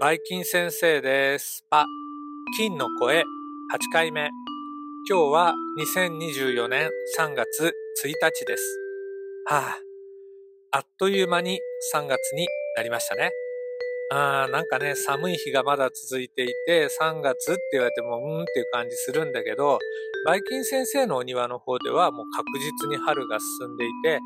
バイキン先生です。パ、金の声8回目。今日は2024年3月1日です。はあ、あっという間に3月になりましたね。あーなんかね、寒い日がまだ続いていて、3月って言われても、うーんっていう感じするんだけど、バイキン先生のお庭の方ではもう確実に春が進んでいて、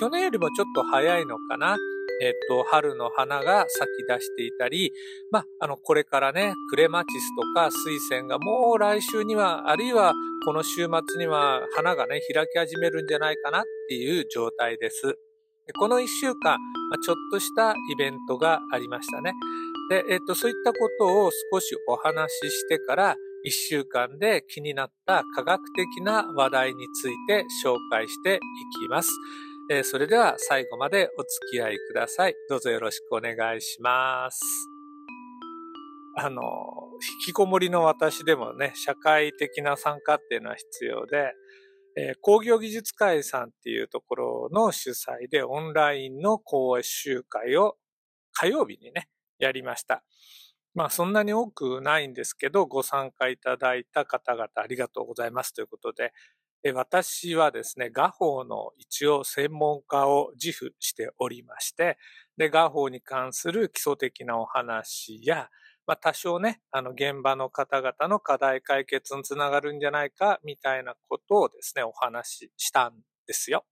去年よりもちょっと早いのかな。えっと、春の花が咲き出していたり、まあ、あの、これからね、クレマチスとか水仙がもう来週には、あるいはこの週末には花がね、開き始めるんじゃないかなっていう状態です。この一週間、まあ、ちょっとしたイベントがありましたね。で、えっと、そういったことを少しお話ししてから、一週間で気になった科学的な話題について紹介していきます。えーそれでは最後までお付き合いください。どうぞよろしくお願いします。あの、引きこもりの私でもね、社会的な参加っていうのは必要で、えー工業技術会さんっていうところの主催でオンラインの講習会を火曜日にね、やりました。まあそんなに多くないんですけど、ご参加いただいた方々ありがとうございますということで、私はですね、画法の一応専門家を自負しておりまして、で、画法に関する基礎的なお話や、まあ多少ね、あの現場の方々の課題解決につながるんじゃないか、みたいなことをですね、お話ししたんですよ。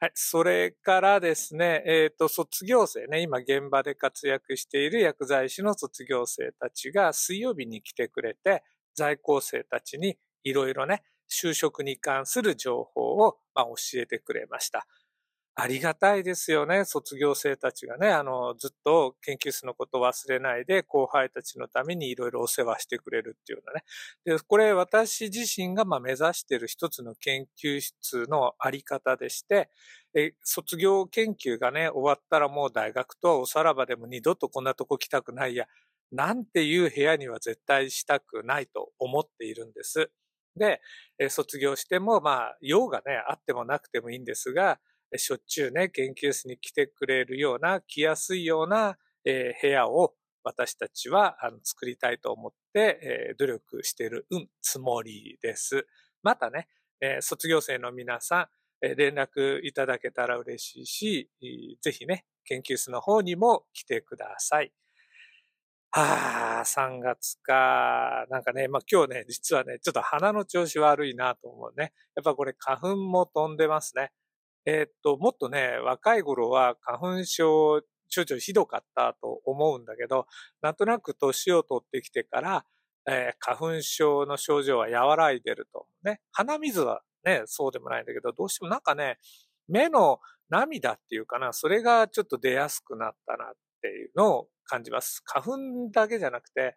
はい。それからですね、えっ、と、卒業生ね、今現場で活躍している薬剤師の卒業生たちが水曜日に来てくれて、在校生たちにいろいろね、就職に関する情報を、まあ、教えてくれました。ありがたいですよね。卒業生たちがね、あの、ずっと研究室のことを忘れないで、後輩たちのためにいろいろお世話してくれるっていうのね。で、これ私自身がまあ目指している一つの研究室のあり方でして、え卒業研究がね、終わったらもう大学とはおさらばでも二度とこんなとこ来たくないや、なんていう部屋には絶対したくないと思っているんです。で、え卒業しても、まあ、用がね、あってもなくてもいいんですが、しょっちゅうね、研究室に来てくれるような、来やすいような、えー部屋を私たちはあの作りたいと思って、えー努力してる、うん、つもりです。またね、えー卒業生の皆さん、えー連絡いただけたら嬉しいし、えーぜひね、研究室の方にも来てください。はあ、3月か。なんかね、まあ今日ね、実はね、ちょっと鼻の調子悪いなと思うね。やっぱこれ花粉も飛んでますね。えーっと、もっとね、若い頃は花粉症、ちょちょひどかったと思うんだけど、なんとなく年を取ってきてから、えー花粉症の症状は和らいでるとね。鼻水はね、そうでもないんだけど、どうしてもなんかね、目の涙っていうかな、それがちょっと出やすくなったなっていうのを感じます。花粉だけじゃなくて、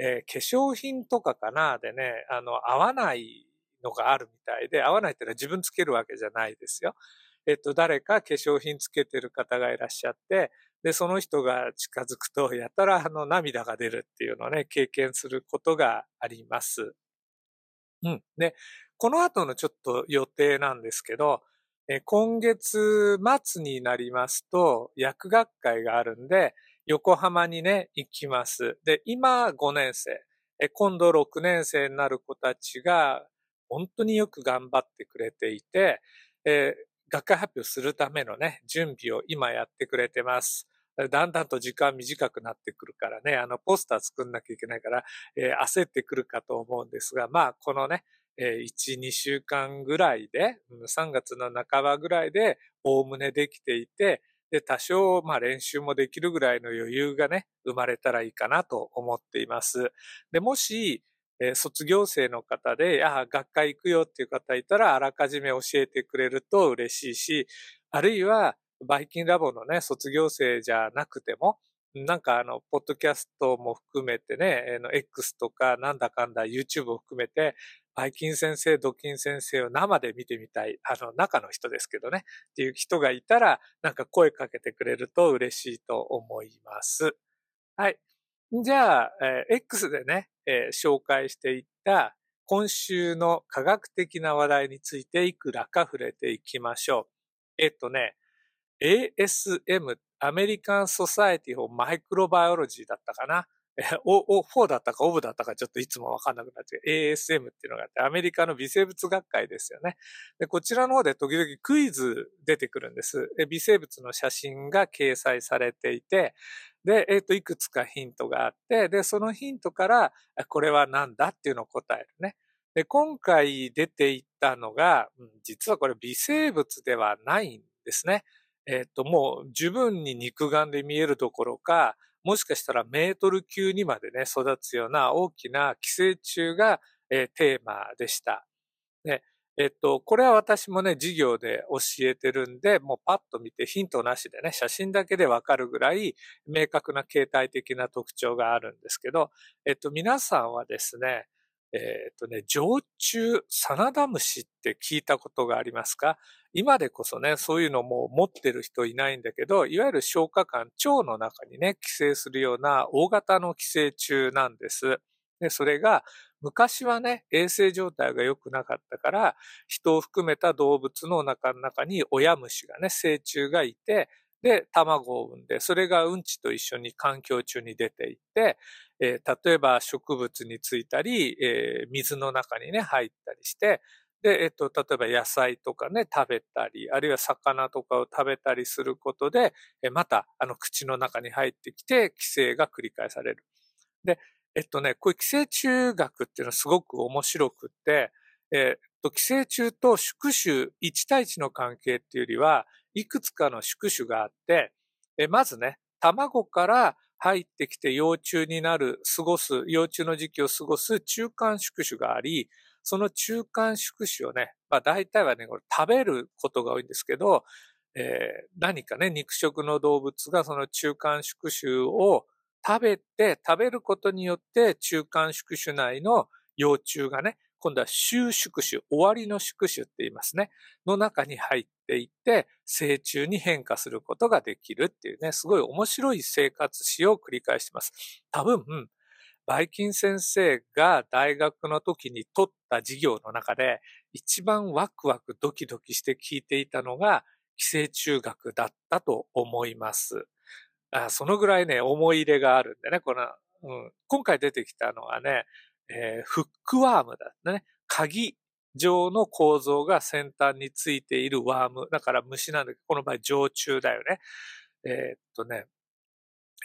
えー化粧品とかかな？でね、あの、合わないのがあるみたいで、合わないってのは自分つけるわけじゃないですよ。えっと、誰か化粧品つけてる方がいらっしゃって、で、その人が近づくと、やたらあの涙が出るっていうのをね、経験することがあります。うん。で、この後のちょっと予定なんですけど、え今月末になりますと、薬学会があるんで、横浜にね、行きます。で、今5年生、今度6年生になる子たちが、本当によく頑張ってくれていて、えー学会発表するためのね、準備を今やってくれてます。だんだんと時間短くなってくるからね、あの、ポスター作んなきゃいけないから、えー焦ってくるかと思うんですが、まあ、このね、えー1、2週間ぐらいで、3月の半ばぐらいで、おおむねできていて、で、多少、まあ練習もできるぐらいの余裕がね、生まれたらいいかなと思っています。で、もし、えー卒業生の方で、ああ、学会行くよっていう方いたら、あらかじめ教えてくれると嬉しいし、あるいは、バイキンラボのね、卒業生じゃなくても、なんかあの、ポッドキャストも含めてね、あの、X とかなんだかんだ YouTube を含めて、バイキン先生、ドキン先生を生で見てみたい、あの、中の人ですけどね、っていう人がいたら、なんか声かけてくれると嬉しいと思います。はい。じゃあ、えー X でね、えー紹介していった今週の科学的な話題についていくらか触れていきましょう。えっとね、ASM、アメリカン・ソサエティ・オマイクロバイオロジーだったかな。お、お、4だったかオブだったかちょっといつもわかんなくなって、ASM っていうのがあって、アメリカの微生物学会ですよね。で、こちらの方で時々クイズ出てくるんです。微生物の写真が掲載されていて、で、えっ、ー、と、いくつかヒントがあって、で、そのヒントから、これは何だっていうのを答えるね。で、今回出ていったのが、実はこれ微生物ではないんですね。えっ、ー、と、もう十分に肉眼で見えるどころか、もしかしたらメートル級にまでね、育つような大きな寄生虫が、えー、テーマでした。ね、えっと、これは私もね、授業で教えてるんで、もうパッと見てヒントなしでね、写真だけでわかるぐらい明確な形態的な特徴があるんですけど、えっと、皆さんはですね、えっとね、常駐サナダムシって聞いたことがありますか？今でこそね、そういうのも持ってる人いないんだけど、いわゆる消化管、腸の中にね、寄生するような大型の寄生虫なんです。で、それが昔はね、衛生状態が良くなかったから、人を含めた動物の中の中に親虫がね、成虫がいて、で、卵を産んで、それがうんちと一緒に環境中に出ていって、えー、例えば植物についたり、えー、水の中にね、入ったりして、で、えっと、例えば野菜とかね、食べたり、あるいは魚とかを食べたりすることで、えまた、あの、口の中に入ってきて、寄生が繰り返される。で、えっとね、こういう寄生虫学っていうのはすごく面白くって、えっと、寄生虫と宿主1対1の関係っていうよりは、いくつかの宿主があって、えまずね、卵から入ってきて幼虫になる、過ごす、幼虫の時期を過ごす中間宿主があり、その中間宿主をね、まあ大体はね、これ食べることが多いんですけど、えー、何かね、肉食の動物がその中間宿主を食べて、食べることによって中間宿主内の幼虫がね、今度は終宿主、終わりの宿主って言いますね。の中に入っていって、成虫に変化することができるっていうね、すごい面白い生活史を繰り返してます。多分、バイキン先生が大学の時に取った授業の中で、一番ワクワクドキドキして聞いていたのが、寄生虫学だったと思います。あそのぐらいね、思い入れがあるんでね、この、うん、今回出てきたのはね、えー、フックワームだね。鍵状の構造が先端についているワーム。だから虫なんだけど、この場合常虫だよね。えー、っとね、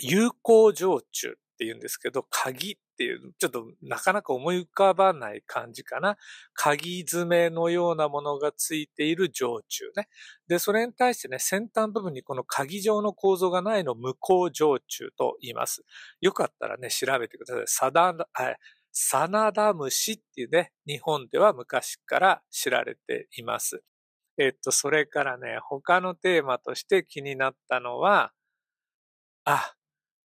有効常虫って言うんですけど、鍵っていう、ちょっとなかなか思い浮かばない感じかな。鍵爪のようなものがついている常駐ね。で、それに対してね、先端部分にこの鍵状の構造がないの無効常駐と言います。よかったらね、調べてください。サダン、サナダムシっていうね、日本では昔から知られています。えっと、それからね、他のテーマとして気になったのは、あ、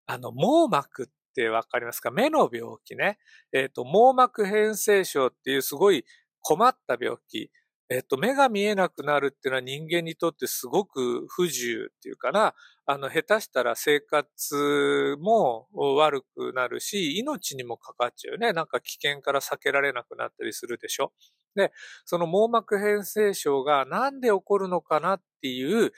あの、網膜ってわかりますか？目の病気ね。えっ、と、網膜変性症っていうすごい困った病気。えっ、と、目が見えなくなるっていうのは人間にとってすごく不自由っていうかな。あの、下手したら生活も悪くなるし、命にもかかっちゃうよね。なんか危険から避けられなくなったりするでしょ。で、その網膜変性症がなんで起こるのかなっていう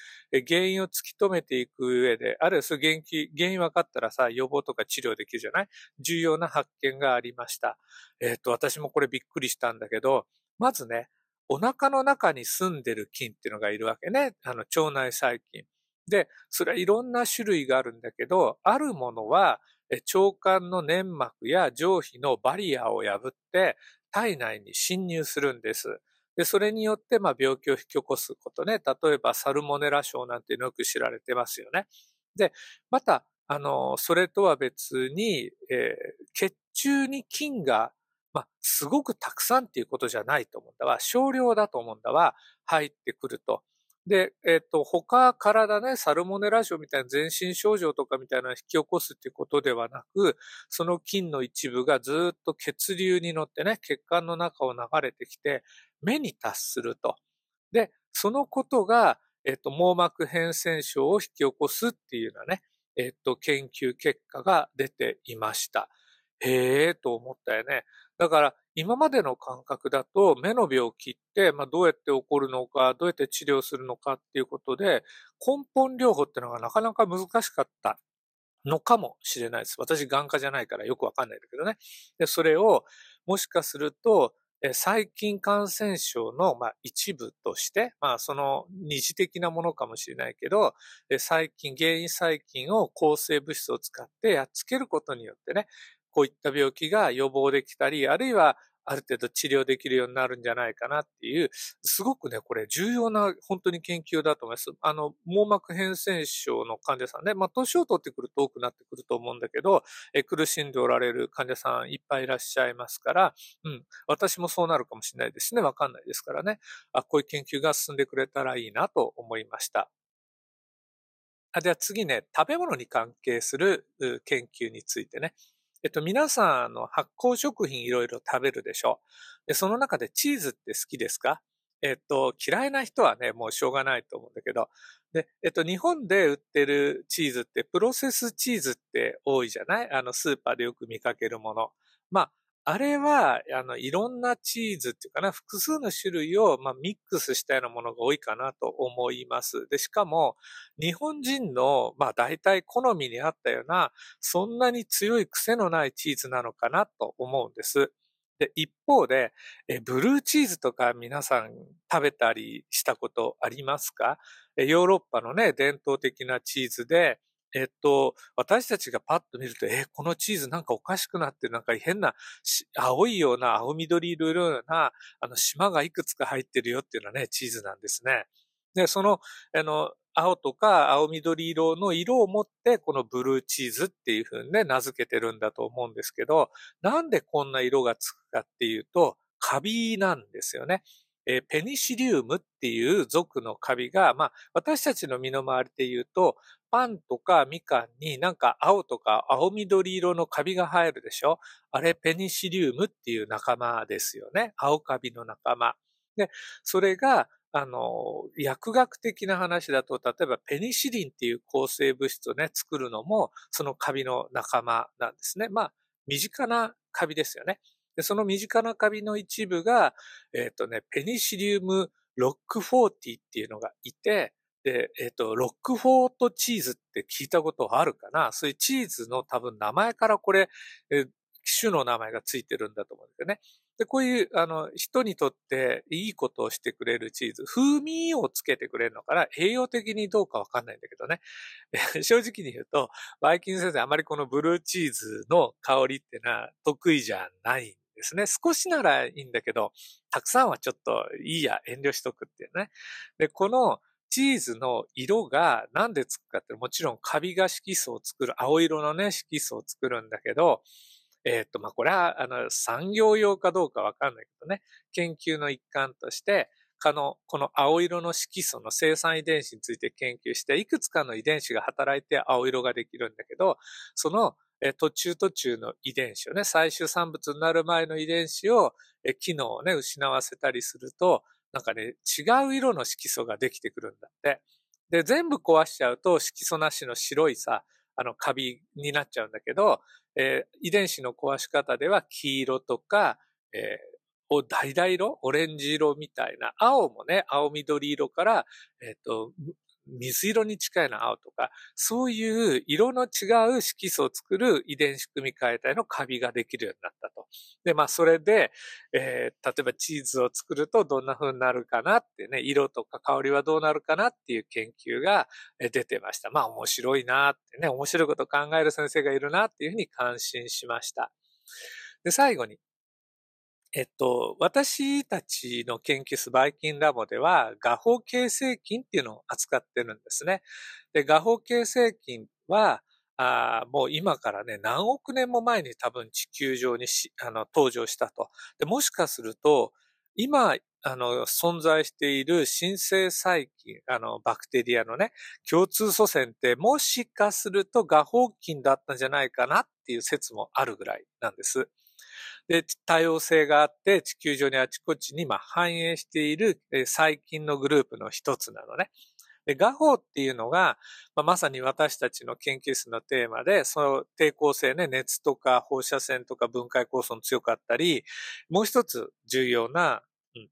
原因を突き止めていく上で、あるいはその原因原因分かったらさ、予防とか治療できるじゃない？重要な発見がありました。えっ、と、私もこれびっくりしたんだけど、まずね、お腹の中に住んでる菌っていうのがいるわけね。あの、腸内細菌。で、それはいろんな種類があるんだけど、あるものは腸管の粘膜や上皮のバリアを破って体内に侵入するんです。で、それによって、まあ、病気を引き起こすことね。例えば、サルモネラ症なんてよく知られてますよね。で、また、あの、それとは別に、えー、血中に菌が、まあ、すごくたくさんっていうことじゃないと思うんだわ。少量だと思うんだわ。入ってくると。で、えっ、と、他からだね、サルモネラ症みたいな全身症状とかみたいなのを引き起こすっていうことではなく、その菌の一部がずっと血流に乗ってね、血管の中を流れてきて、目に達すると。で、そのことが、えっ、と、網膜変性症を引き起こすっていうようなね、えっ、と、研究結果が出ていました。へえ、と思ったよね。だから、今までの感覚だと目の病気って、まあ、どうやって起こるのか、どうやって治療するのかっていうことで、根本療法っていうのがなかなか難しかったのかもしれないです。私眼科じゃないからよくわかんないんだけどね。で、それをもしかすると、細菌感染症の、ま、一部として、まあ、その二次的なものかもしれないけど、細菌、原因細菌を抗生物質を使ってやっつけることによってね、こういった病気が予防できたり、あるいはある程度治療できるようになるんじゃないかなっていう、すごくね、これ重要な本当に研究だと思います。あの、網膜変性症の患者さんね、まあ、年を取ってくると多くなってくると思うんだけど、え苦しんでおられる患者さんいっぱいいらっしゃいますから、うん、私もそうなるかもしれないですね。わかんないですからね。あ、こういう研究が進んでくれたらいいなと思いました。あでは次ね、食べ物に関係する研究についてね。えっと、皆さん、の、発酵食品いろいろ食べるでしょ？で、その中でチーズって好きですか？えっと、嫌いな人はね、もうしょうがないと思うんだけど、で、えっと、日本で売ってるチーズってプロセスチーズって多いじゃない？あの、スーパーでよく見かけるもの。まあ、あれは、あの、いろんなチーズっていうかな、複数の種類を、まあ、ミックスしたようなものが多いかなと思います。で、しかも、日本人の、まあ、大体好みに合ったような、そんなに強い癖のないチーズなのかなと思うんです。で、一方で、え、ブルーチーズとか皆さん食べたりしたことありますか？ヨーロッパのね、伝統的なチーズで、えっと、私たちがパッと見ると、えこのチーズなんかおかしくなってるなんか変な、青いような、青緑色のような、あの、島がいくつか入ってるよっていうのはね、チーズなんですね。で、その、あの、青とか青緑色の色を持って、このブルーチーズっていう風にね、名付けてるんだと思うんですけど、なんでこんな色がつくかっていうと、カビなんですよね。えー、ペニシリウムっていう属のカビが、まあ、私たちの身の回りで言うと、パンとかみかんになんか青とか青緑色のカビが生えるでしょ？あれペニシリウムっていう仲間ですよね。青カビの仲間。で、それが、あの、薬学的な話だと、例えばペニシリンっていう抗生物質をね、作るのも、そのカビの仲間なんですね。まあ、身近なカビですよね。で、その身近なカビの一部が、えっ、ー、とね、ペニシリウムロックフォーティっていうのがいて、で、えっ、ー、と、ロックフォートチーズって聞いたことあるかな？そういうチーズの多分名前からこれ、えー、種の名前がついてるんだと思うんですよね。で、こういう、あの、人にとっていいことをしてくれるチーズ、風味をつけてくれるのかな？栄養的にどうかわかんないんだけどね。正直に言うと、バイキン先生あまりこのブルーチーズの香りってのは得意じゃないんですね。少しならいいんだけど、たくさんはちょっといいや、遠慮しとくっていうね。で、このチーズの色がなんでつくかって、もちろんカビが色素を作る、青色のね、色素を作るんだけど、えっ、と、まあ、これは、あの、産業用かどうかわかんないけどね、研究の一環として、この、この青色の色素の生産遺伝子について研究して、いくつかの遺伝子が働いて青色ができるんだけど、そのえ途中途中の遺伝子をね、最終産物になる前の遺伝子を、え機能をね、失わせたりすると、なんかね、違う色の色素ができてくるんだって。で、全部壊しちゃうと色素なしの白いさ、あの、カビになっちゃうんだけど、えー、遺伝子の壊し方では黄色とか、えー、橙色？オレンジ色みたいな、青もね、青緑色から、えっ、ー、と、水色に近いの青とか、そういう色の違う色素を作る遺伝子組み換え体のカビができるようになったと。で、まあそれで、えー、例えばチーズを作るとどんな風になるかなってね、色とか香りはどうなるかなっていう研究が出てました。まあ面白いなってね、面白いことを考える先生がいるなっていうふうに感心しました。で、最後に、えっと、私たちの研究室バイキンラボでは、画法形成菌っていうのを扱ってるんですね。で、画法形成菌は、あもう今からね、何億年も前に多分地球上にあの登場したと。で、もしかすると、今、あの、存在している新生細菌、あの、バクテリアのね、共通祖先って、もしかすると画法菌だったんじゃないかなっていう説もあるぐらいなんです。で、多様性があって地球上にあちこちにま繁栄している細菌のグループの一つなのね。で、画法っていうのが、まあ、まさに私たちの研究室のテーマで、その抵抗性ね、熱とか放射線とか分解酵素の強かったり、もう一つ重要な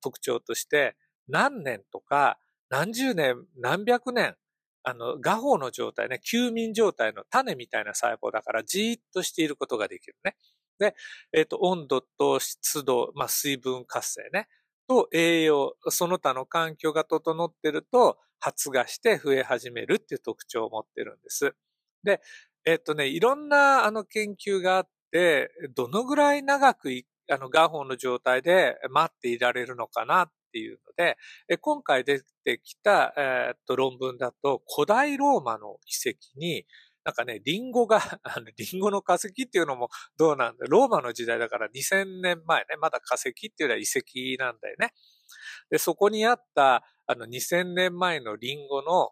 特徴として、何年とか何十年、何百年、あの、画法の状態ね、休眠状態の種みたいな細胞だからじーっとしていることができるね。で、えっ、ー、と、温度と湿度、まあ、水分活性ね、と栄養、その他の環境が整ってると発芽して増え始めるっていう特徴を持ってるんです。で、えっ、とね、いろんなあの研究があって、どのぐらい長くあの、ガホの状態で待っていられるのかなっていうので、今回出てきた、え、っと論文だと、古代ローマの遺跡に、なんかね、リンゴが、あの、リンゴの化石っていうのもどうなんだローマの時代だから2000年前ね、まだ化石っていうのは遺跡なんだよね。で、そこにあった、あの、2000年前のリンゴの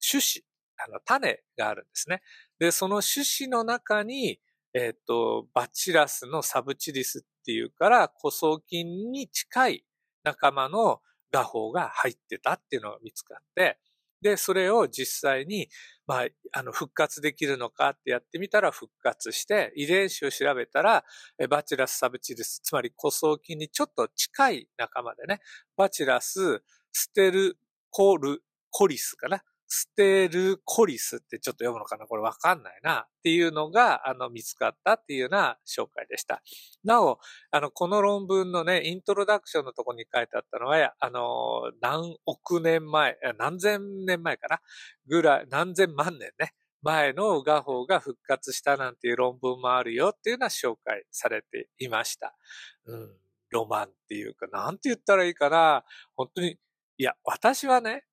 種子、あの、種があるんですね。で、その種子の中に、えっ、と、バチラスのサブチリスっていうから、古装菌に近い仲間の画法が入ってたっていうのが見つかって、で、それを実際に、まあ、あの、復活できるのかってやってみたら復活して、遺伝子を調べたら、バチラスサブチルス、つまり古装菌にちょっと近い仲間でね、バチラス、ステルコール、コリスかな。ステルコリスってちょっと読むのかな？これわかんないな。っていうのが、あの、見つかったっていうような紹介でした。なお、あの、この論文のね、イントロダクションのとこに書いてあったのは、あの、何億年前、何千年前かな？ぐらい、何千万年ね。前の画法が復活したなんていう論文もあるよっていうのは紹介されていました。うん、ロマンっていうか、なんて言ったらいいかな？本当に、いや、私はね、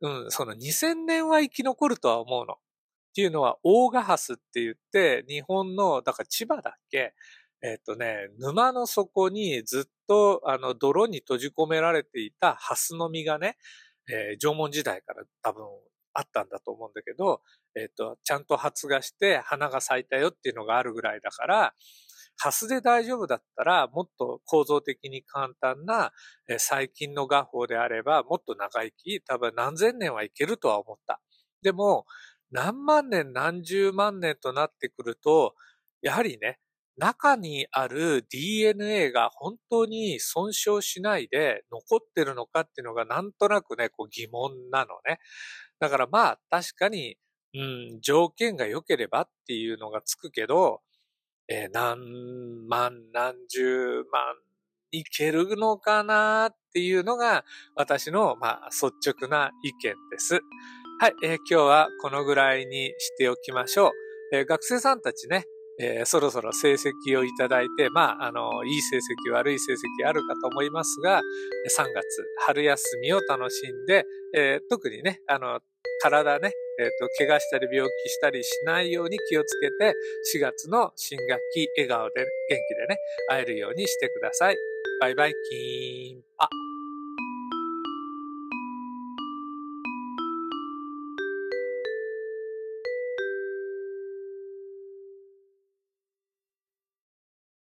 うん、その2000年は生き残るとは思うの。っていうのは、大賀ハスって言って、日本の、だから千葉だっけ？えっ、とね、沼の底にずっと、あの、泥に閉じ込められていたハスの実がね、えー、縄文時代から多分あったんだと思うんだけど、えっ、と、ちゃんと発芽して花が咲いたよっていうのがあるぐらいだから、ハスで大丈夫だったら、もっと構造的に簡単な、最近の画法であれば、もっと長生き、多分何千年はいけるとは思った。でも、何万年何十万年となってくると、やはりね、中にある DNA が本当に損傷しないで残ってるのかっていうのがなんとなくね、こう疑問なのね。だからまあ確かに、うん、条件が良ければっていうのがつくけど、えー、何万何十万いけるのかなっていうのが私の、まあ、率直な意見です。はい、えー、今日はこのぐらいにしておきましょう。えー、学生さんたちね、えー、そろそろ成績をいただいて、まあ、あの、いい成績、悪い成績あるかと思いますが、3月、春休みを楽しんで、えー、特にね、あの、体ね、えっ、ー、と、怪我したり病気したりしないように気をつけて、4月の新学期、笑顔で元気でね、会えるようにしてください。バイバイキーンパ。